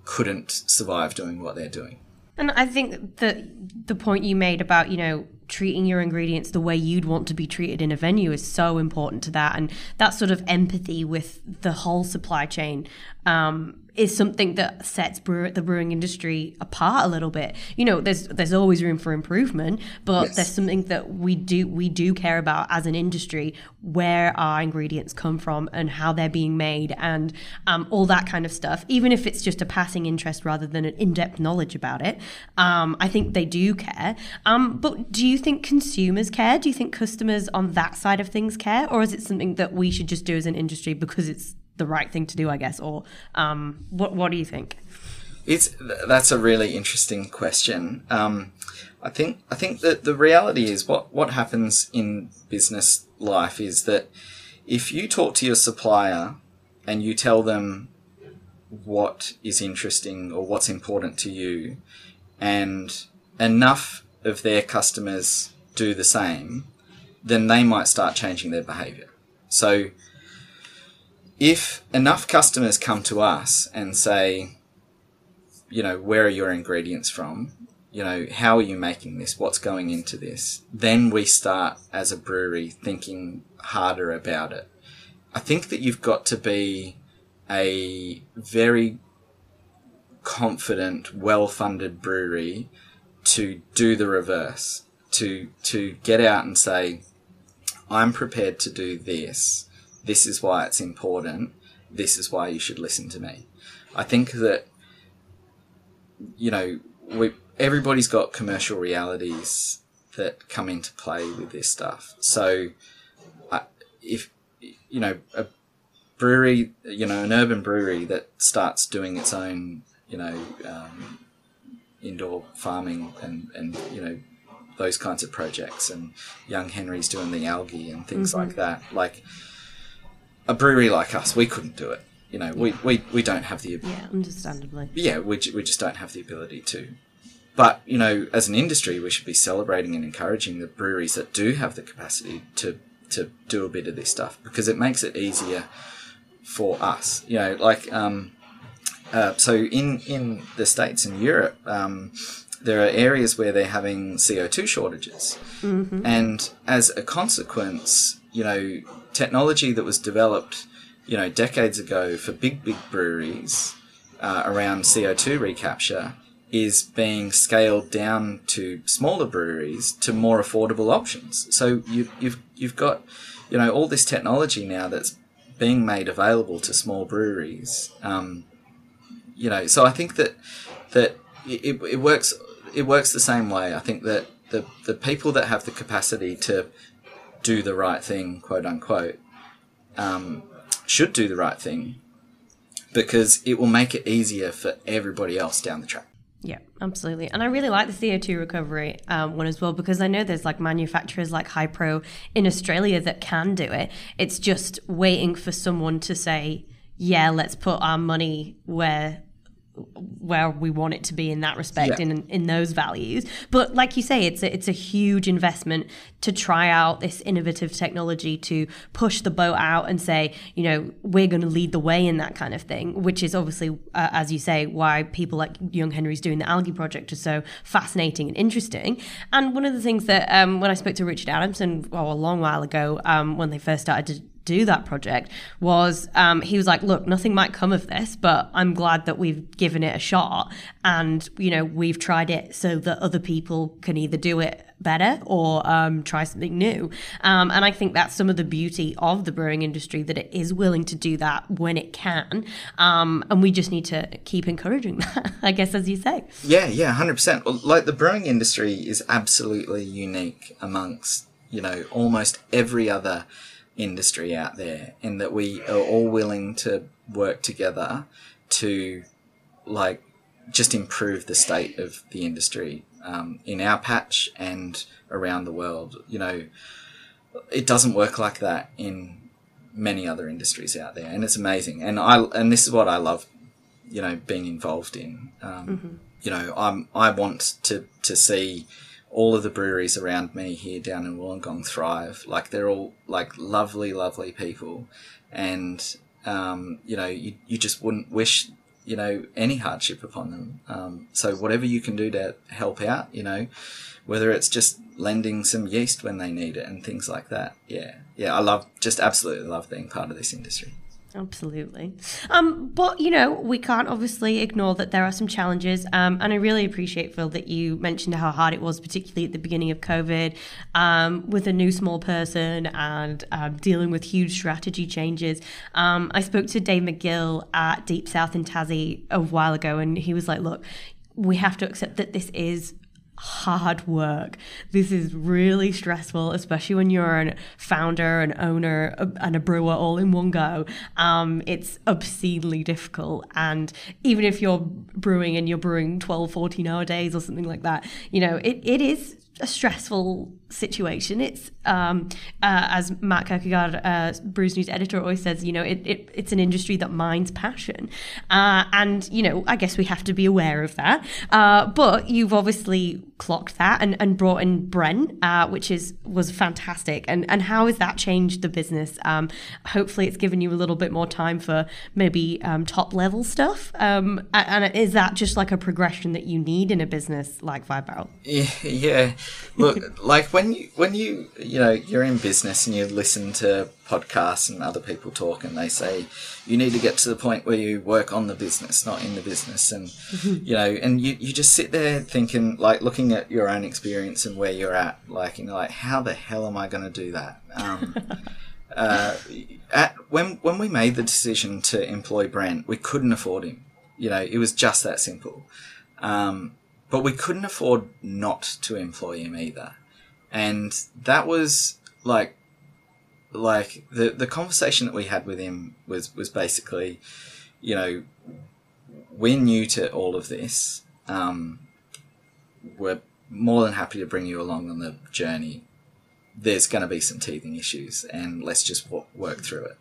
Speaker 2: couldn't survive doing what they're doing
Speaker 1: And I think that the point you made about, you know, treating your ingredients the way you'd want to be treated in a venue is so important to that. And that sort of empathy with the whole supply chain um, is something that sets brew- the brewing industry apart a little bit. You know, there's there's always room for improvement, but
Speaker 2: Yes.
Speaker 1: there's something that we do we do care about as an industry where our ingredients come from and how they're being made and um, all that kind of stuff. Even if it's just a passing interest rather than an in-depth knowledge about it, um, I think they do care. Um, but do you think consumers care? Do you think customers on that side of things care, or is it something that we should just do as an industry because it's the right thing to do, I guess? Or um, what what do you think?
Speaker 2: It's that's a really interesting question. Um, I think I think that the reality is what what happens in business life is that if you talk to your supplier and you tell them what is interesting or what's important to you, and enough of their customers do the same, then they might start changing their behavior. So if enough customers come to us and say, you know, where are your ingredients from? you know, how are you making this? What's going into this? Then we start as a brewery thinking harder about it. I think that you've got to be a very confident, well-funded brewery to do the reverse, to to get out and say, I'm prepared to do this. This is why it's important. This is why you should listen to me. I think that you know, we everybody's got commercial realities that come into play with this stuff. So, uh, if you know a brewery, you know, an urban brewery that starts doing its own, you know, um, indoor farming and and you know those kinds of projects, and Young Henry's doing the algae and things like that. Like a brewery like us, we couldn't do it. You know, we, we, we don't have the
Speaker 1: Yeah, understandably.
Speaker 2: yeah, we, we just don't have the ability to. But, you know, as an industry, we should be celebrating and encouraging the breweries that do have the capacity to, to do a bit of this stuff because it makes it easier for us. You know, like, um, uh, so in, in the States and Europe, um, there are areas where they're having CO2 shortages. And as a consequence, you know, technology that was developed, you know, decades ago for big, big breweries uh, around CO2 recapture is being scaled down to smaller breweries to more affordable options. So you, you've you've got, you know, all this technology now that's being made available to small breweries. Um, you know, so I think that that it, it works it works the same way. I think that the the people that have the capacity to do the right thing, quote unquote, um, should do the right thing because it will make it easier for everybody else down the track.
Speaker 1: Yeah, absolutely. And I really like the CO2 recovery um, one as well because I know there's like manufacturers like Hypro in Australia that can do it. It's just waiting for someone to say, yeah, let's put our money where where we want it to be in that respect
Speaker 2: Yeah.
Speaker 1: in in those values but like you say it's a, it's a huge investment to try out this innovative technology to push the boat out and say you know we're going to lead the way in that kind of thing which is obviously uh, as you say why people like young henry's doing the algae project are so fascinating and interesting and one of the things that um, when i spoke to richard adamson well, a long while ago um, when they first started to do that project was um, he was like, look, nothing might come of this, but I'm glad that we've given it a shot and you know we've tried it so that other people can either do it better or um, try something new. Um, and I think that's some of the beauty of the brewing industry that it is willing to do that when it can, um, and we just need to keep encouraging that. I guess, as you say.
Speaker 2: Yeah, yeah, hundred percent. Like the brewing industry is absolutely unique amongst you know almost every other industry out there, in that we are all willing to work together to like just improve the state of the industry um, in our patch and around the world. You know, it doesn't work like that in many other industries out there, and it's amazing. And I and this is what I love, you know, being involved in. Um, You know, I'm I want to to see all of the breweries around me here down in Wollongong thrive. Like they're all like lovely, lovely people, and um, you know, you you just wouldn't wish you know any hardship upon them. Um, so whatever you can do to help out, you know, whether it's just lending some yeast when they need it and things like that. Yeah, yeah, I love just absolutely love being part of this industry.
Speaker 1: Absolutely. Um, but, you know, we can't obviously ignore that there are some challenges. Um, and I really appreciate, Phil, that you mentioned how hard it was, particularly at the beginning of COVID, um, with a new small person and um, dealing with huge strategy changes. Um, I spoke to Dave McGill at Deep South in Tassie a while ago, and he was like, look, we have to accept that this is hard work. This is really stressful, especially when you're a founder, an owner, and a brewer all in one go. Um, it's obscenely difficult. And even if you're brewing and you're brewing 12, 14 hour days or something like that, you know, it, it is a stressful situation. It's um, uh, as Matt Kirkegaard, uh, News editor, always says. You know, it, it it's an industry that mines passion, uh, and you know, I guess we have to be aware of that. Uh, but you've obviously clocked that and, and brought in Brent, uh, which is was fantastic. And and how has that changed the business? Um, hopefully, it's given you a little bit more time for maybe um, top level stuff. Um, and is that just like a progression that you need in a business like Five Barrel?
Speaker 2: Yeah, yeah. Look, like when you when you you know you're in business and you listen to podcasts and other people talk and they say you need to get to the point where you work on the business not in the business. And mm-hmm. you know and you, you just sit there thinking like looking at your own experience and where you're at like you know like how the hell am i going to do that? Um, uh, at when when we made the decision to employ brent we couldn't afford him. You know it was just that simple. Um, but we couldn't afford not to employ him either and that was like like the the conversation that we had with him was was basically, you know, we're new to all of this. Um, we're more than happy to bring you along on the journey. There's going to be some teething issues, and let's just work through it.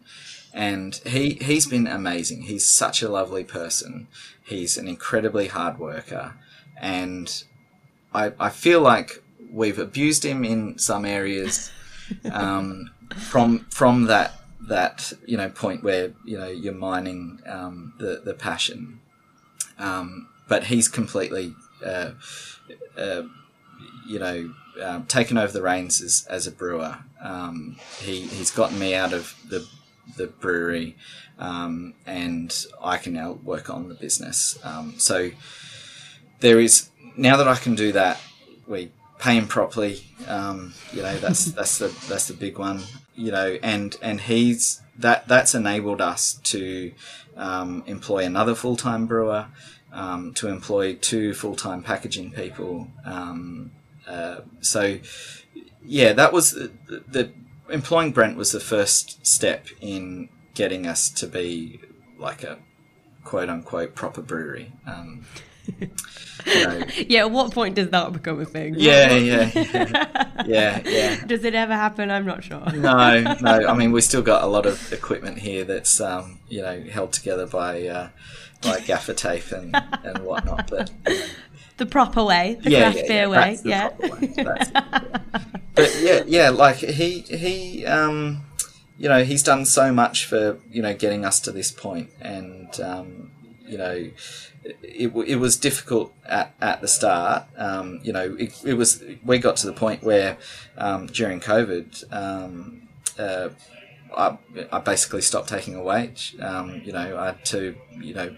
Speaker 2: And he he's been amazing. He's such a lovely person. He's an incredibly hard worker, and I I feel like we've abused him in some areas. Um, from from that that you know point where you know you're mining um, the the passion, um, but he's completely uh, uh, you know um, taken over the reins as, as a brewer. Um, he he's gotten me out of the the brewery, um, and I can now work on the business. Um, so there is now that I can do that, we pay him properly. Um, you know, that's that's the that's the big one. You know, and and he's that that's enabled us to um, employ another full time brewer, um, to employ two full time packaging people. Um, uh, so, yeah, that was the, the employing Brent was the first step in getting us to be like a quote unquote proper brewery. Um,
Speaker 1: yeah, at what point does that become a thing?
Speaker 2: Yeah, yeah, yeah, yeah, yeah.
Speaker 1: Does it ever happen? I'm not sure.
Speaker 2: no, no. I mean, we still got a lot of equipment here that's um, you know held together by uh, by gaffer tape and and whatnot, but.
Speaker 1: the proper way, the yeah, craft yeah, beer way, yeah.
Speaker 2: Way. but yeah, yeah, like he he um, you know he's done so much for you know getting us to this point, and um, you know it, it was difficult at, at the start. Um, you know, it, it, was we got to the point where um, during COVID, um, uh, I, I basically stopped taking a wage. Um, you know, I had to, you know,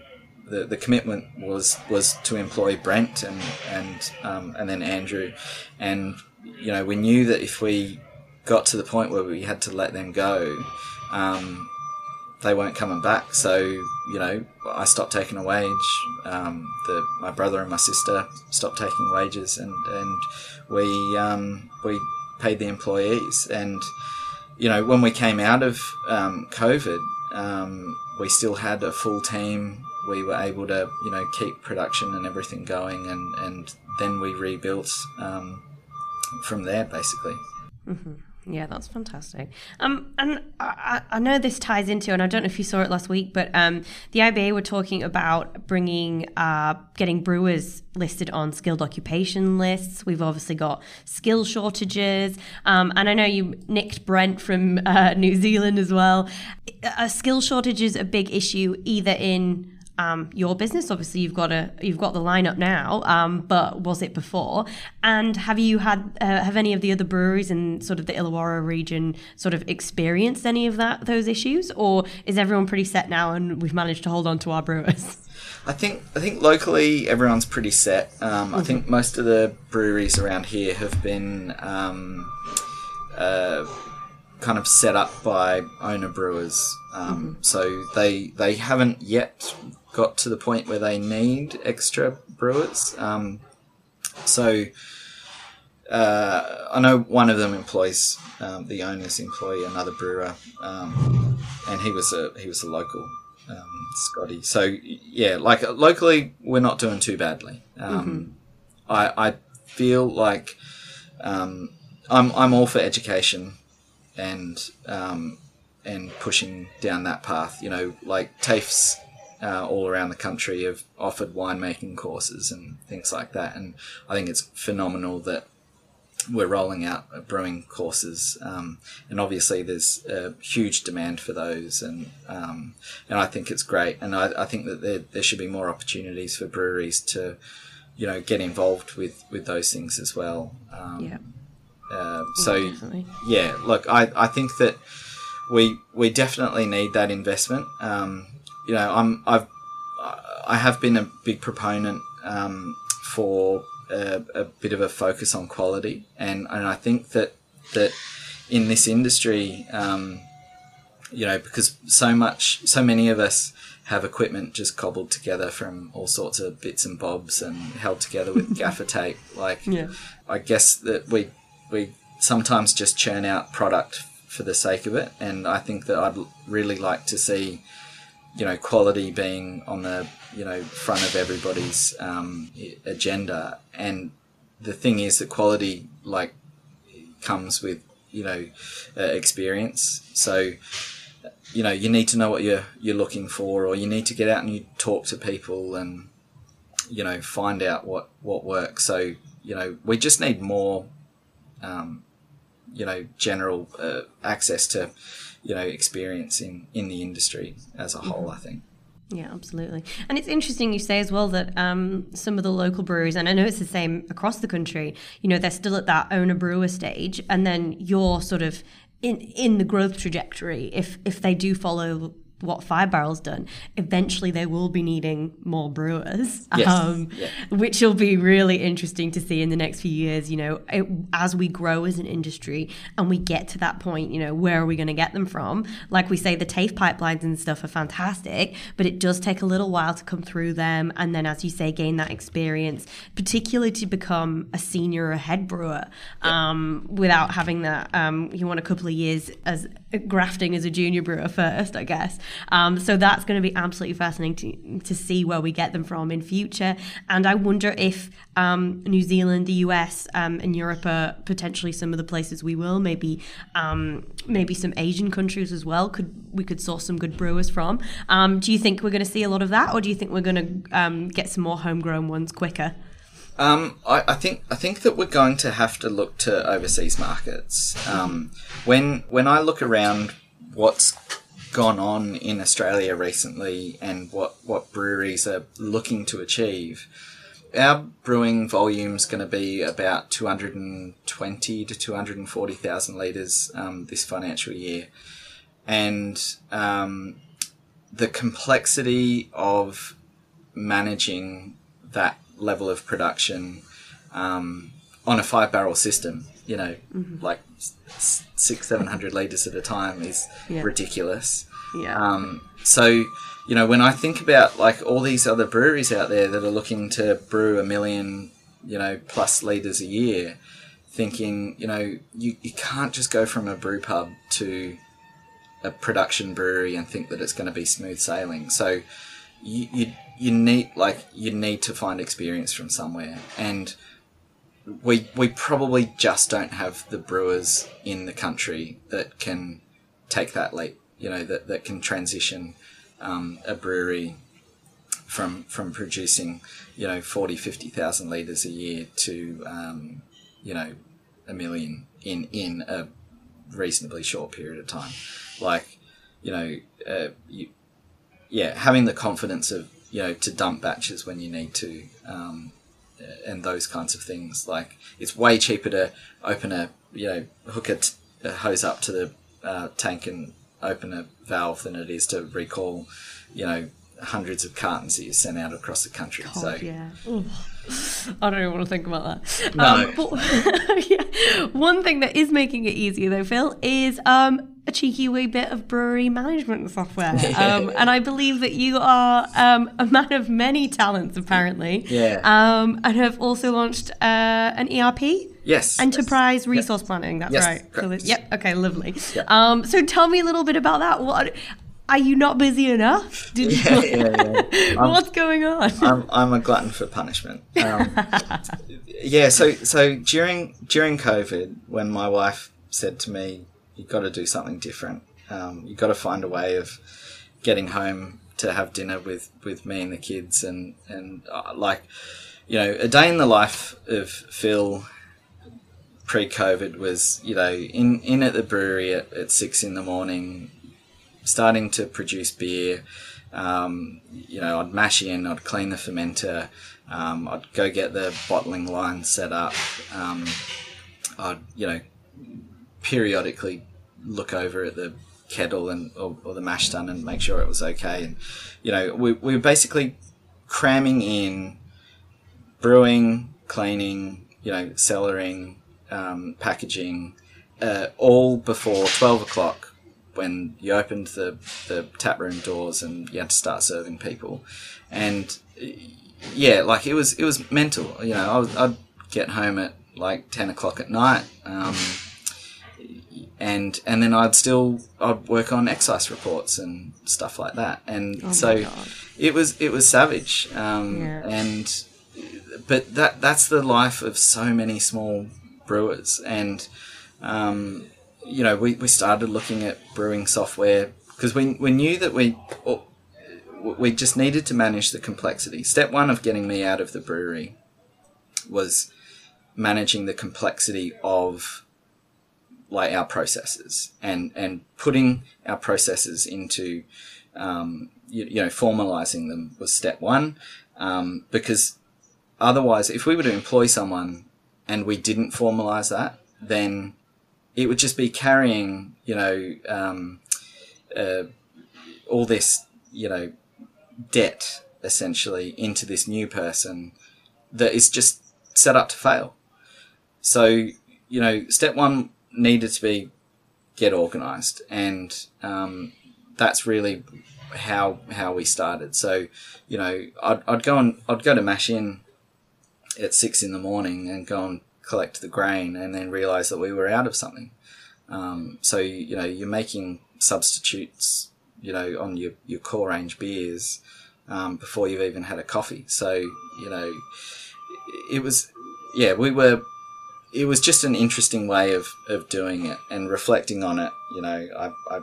Speaker 2: the, the commitment was was to employ Brent and and um, and then Andrew, and you know, we knew that if we got to the point where we had to let them go. Um, they weren't coming back. So you know, I stopped taking a wage. Um, the, my brother and my sister stopped taking wages, and and we um, we paid the employees. And you know, when we came out of um, COVID, um, we still had a full team. We were able to you know keep production and everything going, and and then we rebuilt um, from there basically.
Speaker 1: Mm-hmm. Yeah, that's fantastic. Um, and I, I, know this ties into, and I don't know if you saw it last week, but um, the IBA were talking about bringing, uh, getting brewers listed on skilled occupation lists. We've obviously got skill shortages, um, and I know you nicked Brent from uh, New Zealand as well. A skill shortage is a big issue, either in um, your business? Obviously, you've got a you've got the lineup now, um, but was it before? And have you had uh, have any of the other breweries in sort of the Illawarra region sort of experienced any of that those issues, or is everyone pretty set now and we've managed to hold on to our brewers?
Speaker 2: I think I think locally everyone's pretty set. Um, mm-hmm. I think most of the breweries around here have been. Um, uh, kind of set up by owner brewers, um, mm-hmm. so they they haven't yet got to the point where they need extra brewers. Um, so uh, I know one of them employs um, the owners employ another brewer, um, and he was a he was a local um, Scotty. So yeah, like locally we're not doing too badly. Um, mm-hmm. I I feel like um, I'm I'm all for education and and pushing down that path. You know, like TAFE's uh, all around the country have offered winemaking courses and things like that. And I think it's phenomenal that we're rolling out brewing courses, um, and obviously there's a huge demand for those, and um, and I think it's great, and I, I think that there, there should be more opportunities for breweries to, you know, get involved with with those things as well. Um,
Speaker 1: Yeah.
Speaker 2: uh, so
Speaker 1: definitely.
Speaker 2: yeah, look, I, I think that we we definitely need that investment. Um, you know, I'm I've I have been a big proponent um, for a, a bit of a focus on quality, and, and I think that that in this industry, um, you know, because so much, so many of us have equipment just cobbled together from all sorts of bits and bobs and held together with gaffer tape. Like,
Speaker 1: Yeah.
Speaker 2: I guess that we we sometimes just churn out product for the sake of it, and I think that I'd really like to see, you know, quality being on the you know front of everybody's um, agenda. And the thing is that quality like comes with you know uh, experience. So you know you need to know what you're you're looking for, or you need to get out and you talk to people and you know find out what what works. So you know we just need more um, you know general uh, access to you know experience in in the industry as a whole. I think.
Speaker 1: Yeah, absolutely. And it's interesting you say as well that um, some of the local breweries, and I know it's the same across the country, you know, they're still at that owner brewer stage, and then you're sort of in in the growth trajectory. If if they do follow what Five Barrel's done, eventually they will be needing more brewers,
Speaker 2: Yes.
Speaker 1: um,
Speaker 2: Yeah.
Speaker 1: which will be really interesting to see in the next few years. You know, it, as we grow as an industry and we get to that point, you know, where are we going to get them from? Like we say, the TAFE pipelines and stuff are fantastic, but it does take a little while to come through them. And then, as you say, gain that experience, particularly to become a senior or a head brewer um, without having that. Um, you want a couple of years as grafting as a junior brewer first, I guess. Um, so that's going to be absolutely fascinating to, to see where we get them from in future. And I wonder if um, New Zealand, the US, um, and Europe are potentially some of the places we will. Maybe um, maybe some Asian countries as well. Could we could source some good brewers from? Um, do you think we're going to see a lot of that, or do you think we're going to um, get some more homegrown ones quicker?
Speaker 2: Um, I, I think I think that we're going to have to look to overseas markets. Um, when when I look around, what's gone on in Australia recently, and what what breweries are looking to achieve, our brewing volume is going to be about two hundred and twenty to two hundred and forty thousand liters um, this financial year, and um, the complexity of managing that level of production um, on a five barrel system, you know, like six, seven hundred liters at a time is
Speaker 1: Yeah.
Speaker 2: ridiculous.
Speaker 1: Yeah.
Speaker 2: Um, so, you know, when I think about like all these other breweries out there that are looking to brew a million, you know, plus liters a year, thinking, you know, you, you can't just go from a brew pub to a production brewery and think that it's going to be smooth sailing. So you, you you need like you need to find experience from somewhere and we we probably just don't have the brewers in the country that can take that leap you know that, that can transition um, a brewery from from producing you know 40 50,000 liters a year to um, you know a million in in a reasonably short period of time. Like you know uh, you, yeah having the confidence of you know to dump batches when you need to um, and those kinds of things like it's way cheaper to open a you know hook a, t- a hose up to the uh, tank and open a valve than it is to recall you know hundreds of cartons that you sent out across the country so
Speaker 1: yeah. Ugh. I don't even want to think about that.
Speaker 2: No.
Speaker 1: Um, but, yeah. One thing that is making it easier, though, Phil, is um, a cheeky wee bit of brewery management software. Um, and I believe that you are um, a man of many talents, apparently.
Speaker 2: Yeah.
Speaker 1: Um, and have also launched uh, an ERP.
Speaker 2: yes
Speaker 1: Enterprise resource planning. That's
Speaker 2: Yes,
Speaker 1: right. So that- yep. Okay. Lovely.
Speaker 2: Yep.
Speaker 1: Um, so tell me a little bit about that. What are you not busy enough? Did
Speaker 2: yeah,
Speaker 1: you?
Speaker 2: yeah, yeah.
Speaker 1: What's going on?
Speaker 2: I'm, I'm a glutton for punishment. Um, yeah, so so during during COVID, when my wife said to me, "You've got to do something different. Um, you've got to find a way of getting home to have dinner with, with me and the kids, and and uh, like, you know, a day in the life of Phil pre-COVID was, you know, in in at the brewery at, at six in the morning, starting to produce beer. Um, you know, I'd mash in, I'd clean the fermenter, um, I'd go get the bottling line set up. Um, I'd, you know, periodically look over at the kettle and or, or, the mash tun and make sure it was okay. And you know, we we were basically cramming in brewing, cleaning, you know, cellaring, um, packaging, uh, all before twelve o'clock when you opened the the tap room doors and you had to start serving people. And yeah, like it was it was mental. You know, I I'd get home at like ten o'clock at night. Um, and and then I'd still I'd work on excise reports and stuff like that, and
Speaker 1: Oh
Speaker 2: so it was it was savage, um,
Speaker 1: Yeah.
Speaker 2: and but that that's the life of so many small brewers, and um, you know we, we started looking at brewing software because we we knew that we we just needed to manage the complexity. Step one of getting me out of the brewery was managing the complexity of like our processes and and putting our processes into um, you, you know formalizing them was step one um, because otherwise if we were to employ someone and we didn't formalize that then it would just be carrying you know um, uh, all this you know debt essentially into this new person that is just set up to fail. So you know step one needed to be get organized and um, that's really how how we started. So you know I'd, I'd go and I'd go to mash in at six in the morning and go and collect the grain and then realize that we were out of something. Um, so you know you're making substitutes you know on your, your core range beers um, before you've even had a coffee. So you know it was yeah we were it was just an interesting way of, of doing it and reflecting on it. You know, I, I,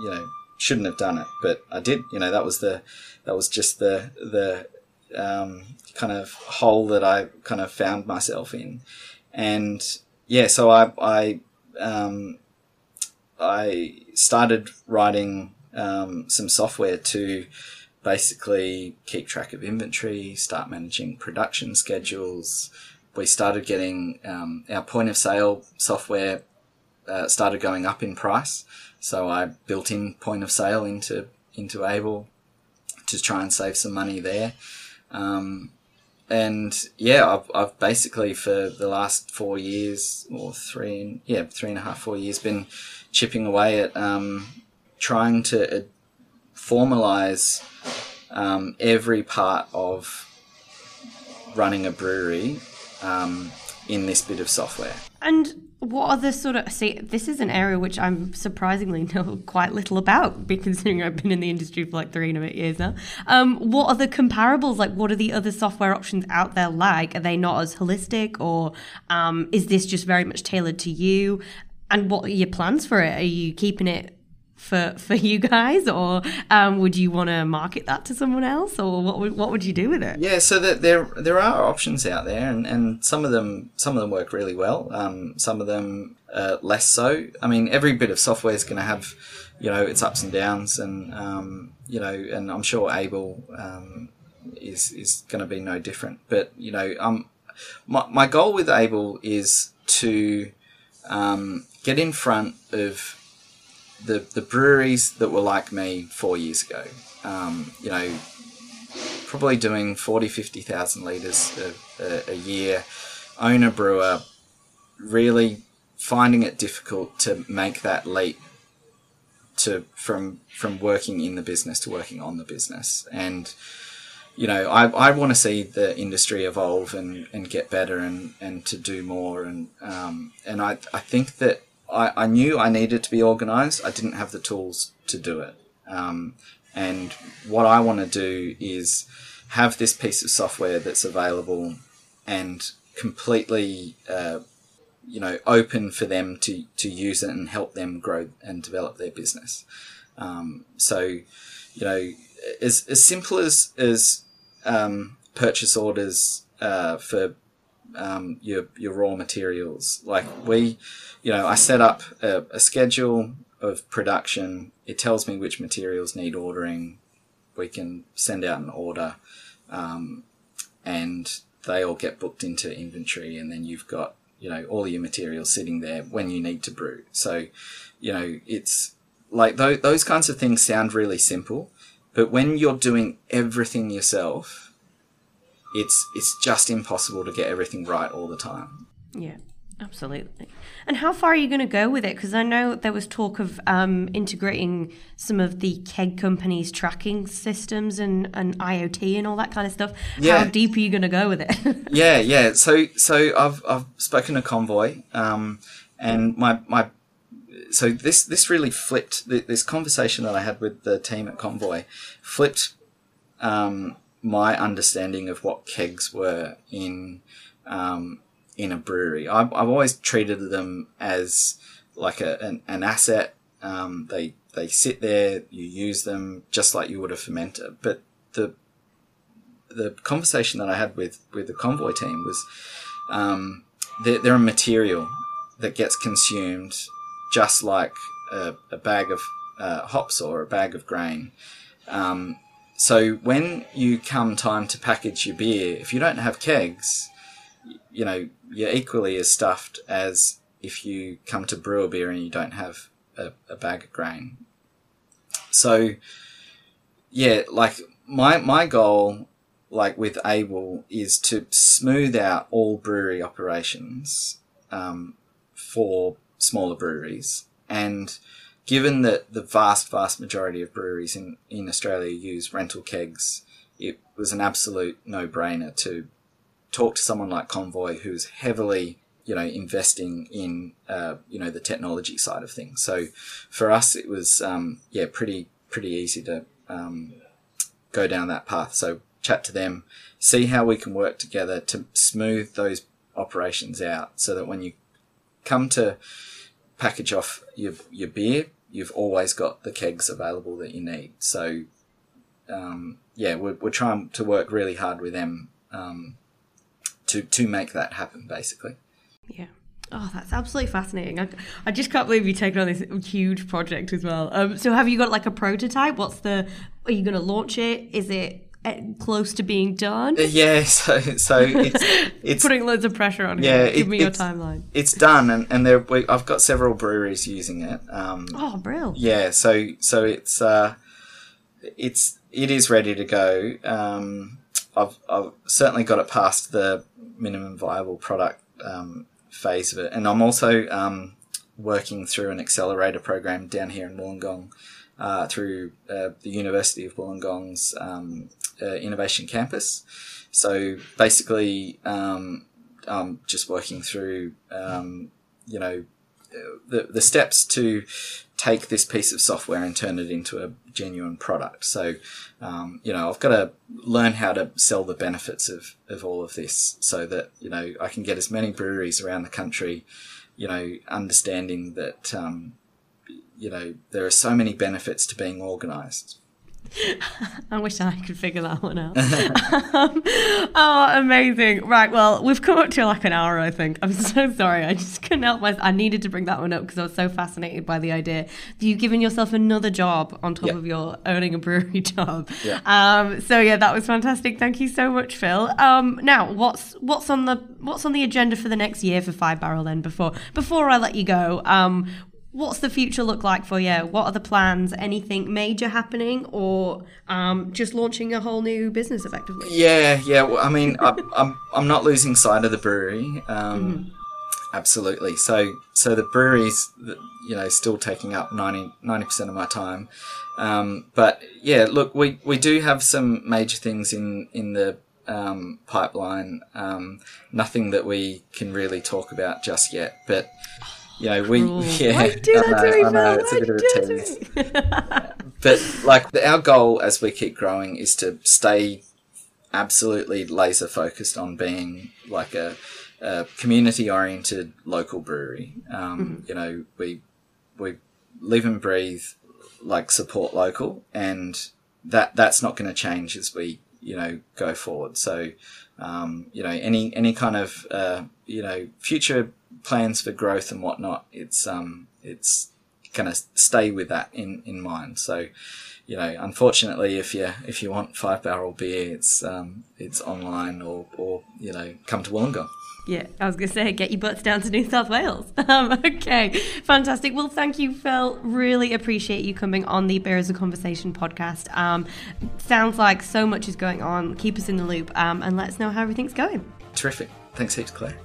Speaker 2: you know, shouldn't have done it, but I did. You know, that was the, that was just the the um, kind of hole that I kind of found myself in, and yeah, so I I um, I started writing um, some software to basically keep track of inventory, start managing production schedules we started getting um, our point of sale software uh, started going up in price. So I built in point of sale into into Able to try and save some money there. Um, and yeah, I've, I've basically for the last four years or three, yeah, three and a half, four years, been chipping away at um, trying to uh, formalize um, every part of running a brewery um, in this bit of software.
Speaker 1: And what are the sort of see? This is an area which I'm surprisingly know quite little about, considering I've been in the industry for like three and a bit years now. Um, what are the comparables? Like, what are the other software options out there like? Are they not as holistic, or um, is this just very much tailored to you? And what are your plans for it? Are you keeping it for for you guys, or um, would you want to market that to someone else, or what would what would you do with it?
Speaker 2: Yeah, so that there there are options out there, and, and some of them some of them work really well. Um, some of them uh, less so. I mean, every bit of software is going to have you know its ups and downs, and um, you know, and I'm sure Able um, is is going to be no different. But you know, um, my my goal with Able is to um, get in front of the the breweries that were like me four years ago. Um, you know, probably doing 40, 50,000 litres a, a, a year, owner brewer, really finding it difficult to make that leap to from from working in the business to working on the business. And you know, I, I want to see the industry evolve and, and get better and, and to do more. And um, and I, I think that I, I knew I needed to be organized. I didn't have the tools to do it. Um, and what I want to do is have this piece of software that's available and completely, uh, you know, open for them to, to use it and help them grow and develop their business. Um, so, you know, as as simple as as um, purchase orders uh, for um, your your raw materials. Like we, you know, I set up a, a schedule of production. It tells me which materials need ordering. We can send out an order, um, and they all get booked into inventory, and then you've got you know all your materials sitting there when you need to brew. So, you know, it's like those those kinds of things sound really simple, but when you're doing everything yourself, it's it's just impossible to get everything right all the time.
Speaker 1: Yeah, absolutely. And how far are you going to go with it? Because I know there was talk of um, integrating some of the keg companies' tracking systems and, and IoT and all that kind of stuff.
Speaker 2: Yeah.
Speaker 1: How deep are you going to go with it?
Speaker 2: yeah, yeah. So so I've I've spoken to Konvoy, um, and my my so this this really flipped this conversation that I had with the team at Konvoy flipped um, my understanding of what kegs were in um, in a brewery. I've, I've always treated them as like a, an, an asset. Um, they they sit there, you use them just like you would a fermenter. But the the conversation that I had with with the Konvoy team was um, they're, they're a material that gets consumed just like a, a bag of uh, hops or a bag of grain. Um, so when you come time to package your beer, if you don't have kegs, you know, you're equally as stuffed as if you come to brew a beer and you don't have a, a bag of grain. So, yeah, like my, my goal, like with Able, is to smooth out all brewery operations, um, for smaller breweries and given that the vast, vast majority of breweries in, in Australia use rental kegs, it was an absolute no brainer to talk to someone like Konvoy who's heavily, you know, investing in, uh, you know, the technology side of things. So for us, it was, um, yeah, pretty, pretty easy to, um, go down that path. So chat to them, see how we can work together to smooth those operations out so that when you come to package off your, your beer, you've always got the kegs available that you need. So, um, yeah, we're, we're trying to work really hard with them um, to to make that happen, basically.
Speaker 1: Yeah. Oh, that's absolutely fascinating. I, I just can't believe you've taken on this huge project as well. Um, so, have you got like a prototype? What's the? Are you going to launch it? Is it close to being done?
Speaker 2: Uh, yeah, so so it's it's
Speaker 1: putting loads of pressure on.
Speaker 2: Yeah,
Speaker 1: you. give
Speaker 2: it-
Speaker 1: me your timeline.
Speaker 2: it's done, and and there we, I've got several breweries using it. Um,
Speaker 1: Oh, brilliant!
Speaker 2: yeah, so so it's uh, it's it is ready to go. Um, I've I've certainly got it past the minimum viable product um, phase of it, and I'm also um, working through an accelerator program down here in Wollongong uh, through uh, the University of Wollongong's um, uh, Innovation Campus. So basically, um, I'm just working through um, you know the the steps to take this piece of software and turn it into a genuine product. So, um, you know, I've got to learn how to sell the benefits of, of all of this so that, you know, I can get as many breweries around the country, you know, understanding that, um, you know, there are so many benefits to being organized.
Speaker 1: I wish I could figure that one out. um, oh, amazing! Right, well, we've come up to like an hour, I think. I'm so sorry. I just couldn't help myself. I needed to bring that one up because I was so fascinated by the idea. of you giving yourself another job on top
Speaker 2: Yeah.
Speaker 1: of your owning a brewery job.
Speaker 2: Yeah.
Speaker 1: Um, so yeah, that was fantastic. Thank you so much, Phil. Um, now, what's what's on the what's on the agenda for the next year for Five Barrel? Then before before I let you go, um, what's the future look like for you? What are the plans? Anything major happening, or um, just launching a whole new business effectively?
Speaker 2: Yeah, yeah. Well, I mean, I, I'm I'm not losing sight of the brewery. Um, Absolutely. So so the brewery's you know still taking up 90 percent of my time. Um, but yeah, look, we we do have some major things in in the um, pipeline. Um, nothing that we can really talk about just yet, but. You know, we
Speaker 1: Cruel.
Speaker 2: yeah,
Speaker 1: Why do
Speaker 2: I know, I know, it's a bit of a tease
Speaker 1: me?
Speaker 2: but like our goal as we keep growing is to stay absolutely laser focused on being like a, a community oriented local brewery. Um, You know, we we live and breathe like support local, and that that's not going to change as we you know go forward. So um, you know any any kind of uh, you know future plans for growth and whatnot, it's um it's going to stay with that in in mind. So you know, unfortunately, if you if you want five barrel beer, it's um, it's online or or you know, come to Wollongong.
Speaker 1: Yeah, I was going to say, get your butts down to New South Wales. Um, okay, fantastic. Well, thank you, Phil. Really appreciate you coming on the Beer as a Conversation podcast. Um, sounds like so much is going on. Keep us in the loop um, and let us know how everything's going.
Speaker 2: Terrific. Thanks heaps, Claire.